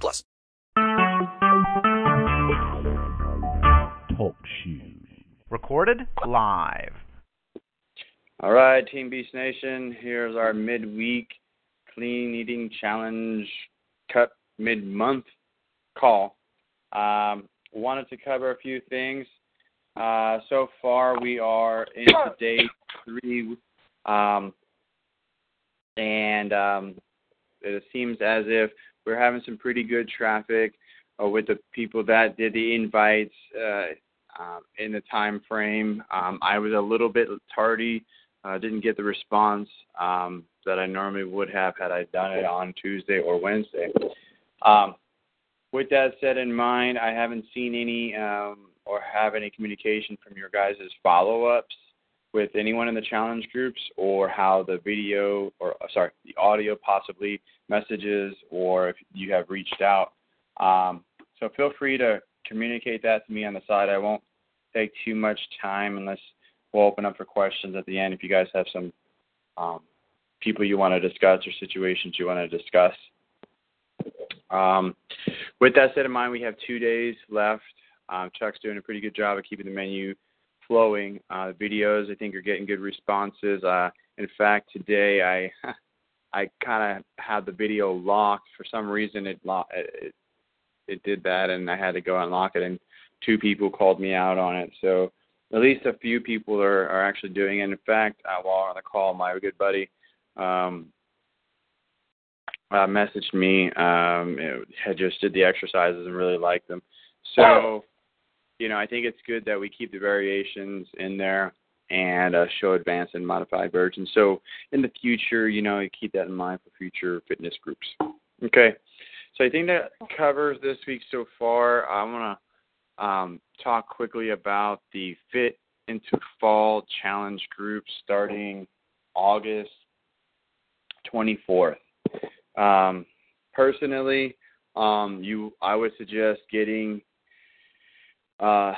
plus. Talk shoes. Recorded live. All right, Team Beast Nation. Here's our midweek clean eating challenge cup mid-month call. Um, wanted to cover a few things. Uh, so far, we are into day three, um, and um, it seems as if we're having some pretty good traffic uh, with the people that did the invites uh, um, in the time frame. Um, I was a little bit tardy, uh, didn't get the response um, that I normally would have had I done it on Tuesday or Wednesday. Um, with that said in mind, I haven't seen any um, or have any communication from your guys' follow ups with anyone in the challenge groups or how the video or uh, sorry the audio possibly messages or if you have reached out. Um, so feel free to communicate that to me on the side. I won't take too much time unless we'll open up for questions at the end. If you guys have some um, people you want to discuss or situations you want to discuss. Um, with that said in mind we have two days left. Um, Chuck's doing a pretty good job of keeping the menu flowing. Uh, videos, I think, are getting good responses. Uh, in fact, today I I kind of had the video locked for some reason. It, lo- it it did that, and I had to go unlock it. And two people called me out on it. So at least a few people are are actually doing it. In fact, uh, while on the call, my good buddy um, uh, messaged me. Um, had just did the exercises and really liked them. So you know, I think it's good that we keep the variations in there and uh, show advanced and modified versions. So in the future, you know, you keep that in mind for future fitness groups. Okay. So I think that covers this week so far. I want to um, talk quickly about the Fit into Fall Challenge group starting August 24th. Um, personally, um, you I would suggest getting uh,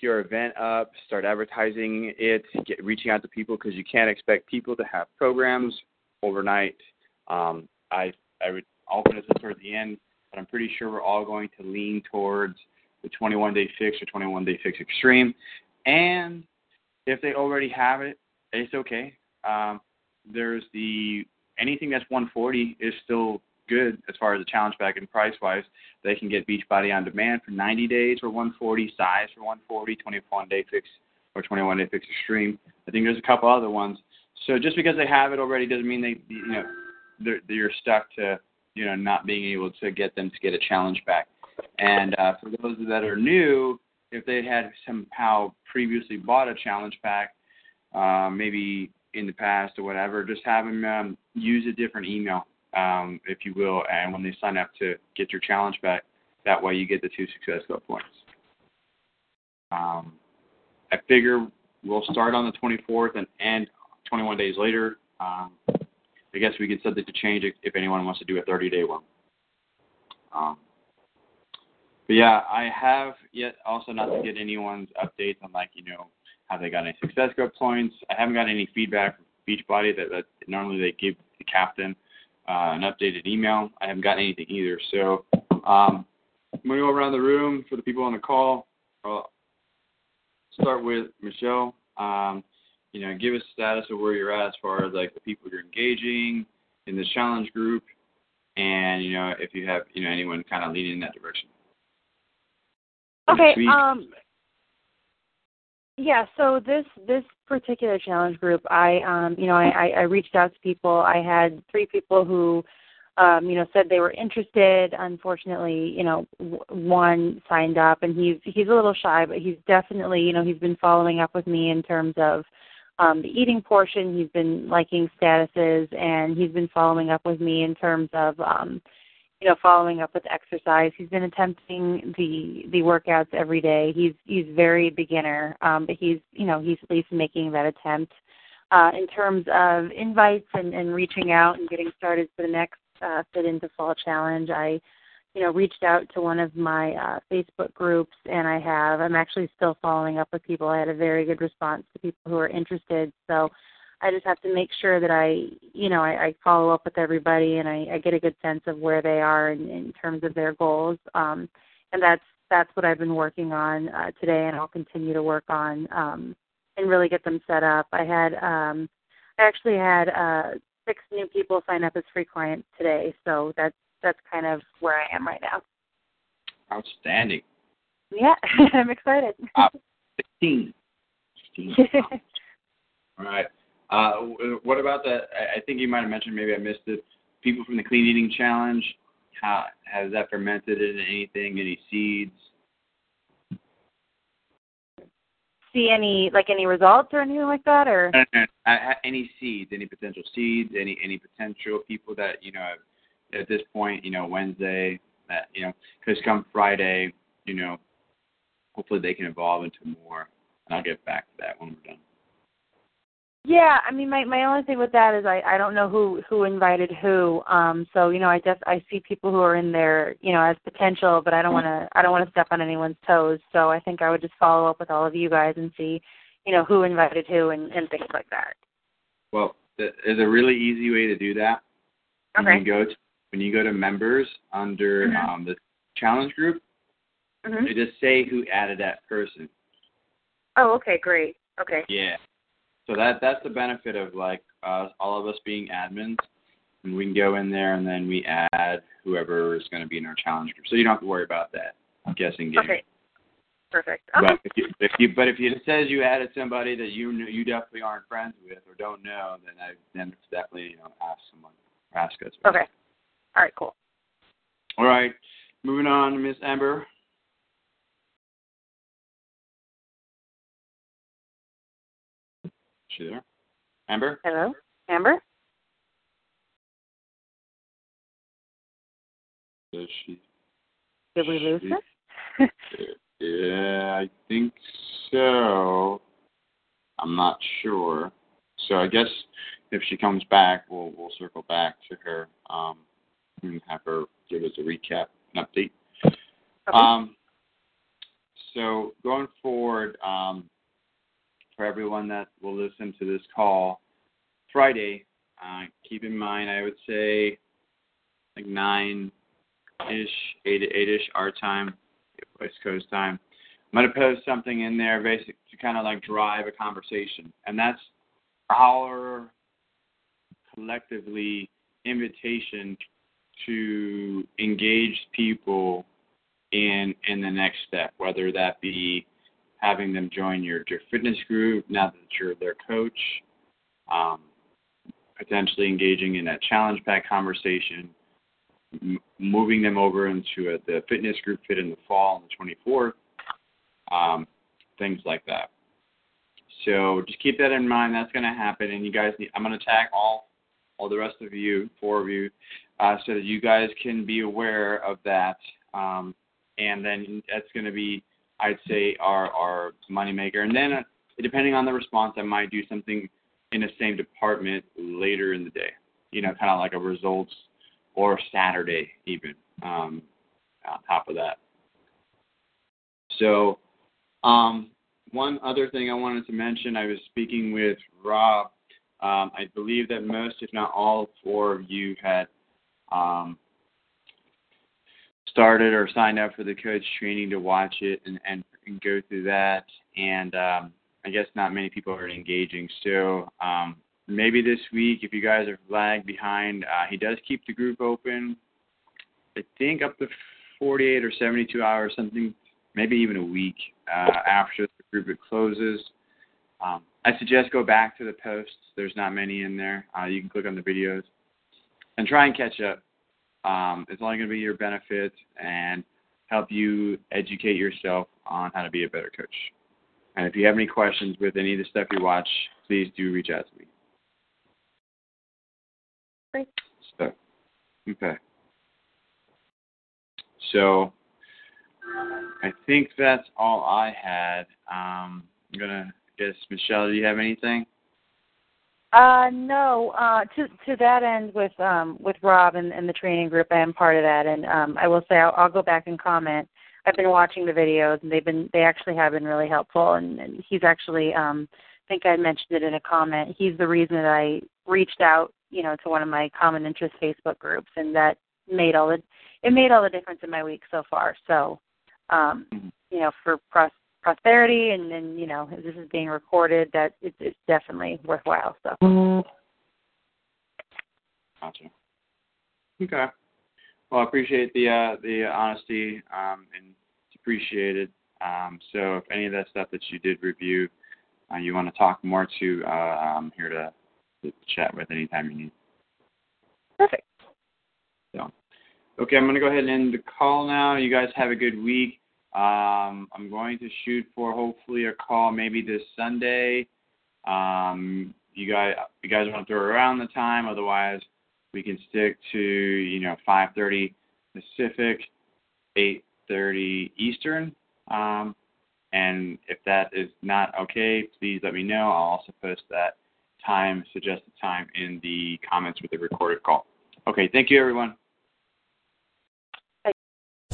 your event up, start advertising it, get reaching out to people because you can't expect people to have programs overnight. Um, I I would I'll this towards the end, but I'm pretty sure we're all going to lean towards the 21 day fix or 21 day fix extreme. And if they already have it, it's okay. Um, there's the anything that's 140 is still good as far as the challenge pack and price wise. They can get Beachbody on demand for 90 days for 140, CIZE for 140, 21 day fix or 21 day fix extreme. I think there's a couple other ones. So just because they have it already doesn't mean they you know they're, they're stuck to you know not being able to get them to get a challenge pack. And uh, for those that are new, if they had somehow previously bought a challenge pack, uh, maybe in the past or whatever, just have them um, use a different email um, if you will, and when they sign up to get your challenge back, that way you get the two success club points. Um, I figure we'll start on the 24th and end 21 days later. Um, I guess we could subject to change if anyone wants to do a 30 day one. Um, but yeah, I have yet also not to get anyone's updates on like you know have they got any success club points. I haven't got any feedback from Beachbody that, that normally they give the captain uh, an updated email. I haven't gotten anything either. So um, I'm going to go around the room for the people on the call. I'll start with Michelle. Um, you know, give us status of where you're at as far as like the people you're engaging in the challenge group, and you know if you have you know anyone kind of leading in that direction. Okay. Um. Yeah. So this this particular challenge group, I um, you know, I, I reached out to people. I had three people who, um, you know, said they were interested. Unfortunately, you know, w- one signed up, and he's he's a little shy, but he's definitely, you know, he's been following up with me in terms of um, the eating portion. He's been liking statuses, and he's been following up with me in terms of, um, you know, following up with exercise. He's been attempting the the workouts every day. He's he's very beginner, um, but he's you know he's at least making that attempt. Uh, in terms of invites and, and reaching out and getting started for the next uh, Fit into Fall Challenge, I you know reached out to one of my uh, Facebook groups, and I have I'm actually still following up with people. I had a very good response to people who are interested. So I just have to make sure that I, you know, I, I follow up with everybody and I, I get a good sense of where they are in, in terms of their goals. Um, and that's that's what I've been working on uh, today, and I'll continue to work on um, and really get them set up. I had um, I actually had uh, six new people sign up as free clients today, so that's that's kind of where I am right now. Outstanding. Yeah, I'm excited. Uh, 16. 16. All right. Uh, what about the? I think you might have mentioned. Maybe I missed it. People from the clean eating challenge. How has that fermented into anything? Any seeds? See any like any results or anything like that, or any seeds? Any potential seeds? Any any potential people that you know at this point? You know Wednesday. That you know because come Friday, you know, hopefully they can evolve into more. And I'll get back to that when we're done. Yeah, I mean, my my only thing with that is I I don't know who who invited who. Um, so you know, I just I see people who are in there, you know, as potential, but I don't want to I don't want to step on anyone's toes. So I think I would just follow up with all of you guys and see, you know, who invited who and and things like that. Well, there's a really easy way to do that. Okay. When you go to when you go to members under Mhm. um, the challenge group, hmm you just say who added that person. Oh, okay, great. Okay. Yeah. So that that's the benefit of like uh, all of us being admins, and we can go in there and then we add whoever is going to be in our challenge group. So you don't have to worry about that guessing game. Okay. Perfect. Okay. But if you, if you but if it says you added somebody that you you definitely aren't friends with or don't know, then I then it's definitely you know ask someone ask us. Okay. All right. Cool. All right. Moving on Miss Amber. She there? Amber? Hello, Amber. Is she? Did we lose her? Yeah, I think so. I'm not sure. So I guess if she comes back, we'll we'll circle back to her um, and have her give us a recap and update. Okay. Um, so going forward, um, for everyone that will listen to this call, Friday, uh, keep in mind, I would say like nine ish, eight eight ish our time, West Coast time. I'm gonna post something in there, basic to kind of like drive a conversation, and that's our collectively invitation to engage people in in the next step, whether that be having them join your your fitness group now that you're their coach, um, potentially engaging in that challenge pack conversation, m- moving them over into a, the fitness group fit in the fall on the 24th, um, things like that. So just keep that in mind. That's going to happen, and you guys need. I'm going to tag all all the rest of you, four of you, uh, so that you guys can be aware of that. Um, and then that's going to be, I'd say, are our moneymaker. And then, uh, depending on the response, I might do something in the same department later in the day. You know, kind of like a results or Saturday even. Um, on top of that. So, um, one other thing I wanted to mention, I was speaking with Rob. Um, I believe that most, if not all, four of you had um, started or signed up for the coach training to watch it and, and, and go through that. And um, I guess not many people are engaging. So um, maybe this week, if you guys are lagged behind, uh, he does keep the group open. I think up to 48 or 72 hours, something, maybe even a week uh, after the group it closes. Um, I suggest go back to the posts. There's not many in there. Uh, you can click on the videos and try and catch up. Um, it's only going to be your benefit and help you educate yourself on how to be a better coach. And if you have any questions with any of the stuff you watch, please do reach out to me. Great. So, okay. So I think that's all I had. Um, I'm gonna guess Michelle. Do you have anything? Uh, no. Uh, to to that end, with um with Rob and, and the training group, I am part of that, and um, I will say I'll, I'll go back and comment. I've been watching the videos, and they've been they actually have been really helpful, and, and he's actually um I think I mentioned it in a comment. He's the reason that I reached out, you know, to one of my common interest Facebook groups, and that made all the it made all the difference in my week so far. So, um, you know, for pros- prosperity and then you know this is being recorded, that it's, it's definitely worthwhile. So. Gotcha. Okay. Well, I appreciate the uh, the honesty um, and it's appreciated. Um, so, if any of that stuff that you did review, uh, you want to talk more to, uh, I'm here to, to chat with anytime you need. Perfect. So, okay, I'm going to go ahead and end the call now. You guys have a good week. Um, I'm going to shoot for hopefully a call maybe this Sunday. Um, you guys, you guys want to throw around the time, otherwise we can stick to you know 5:30 Pacific, 8:30 Eastern. Um, and if that is not okay, please let me know. I'll also post that time, suggested time, in the comments with the recorded call. Okay, thank you, everyone.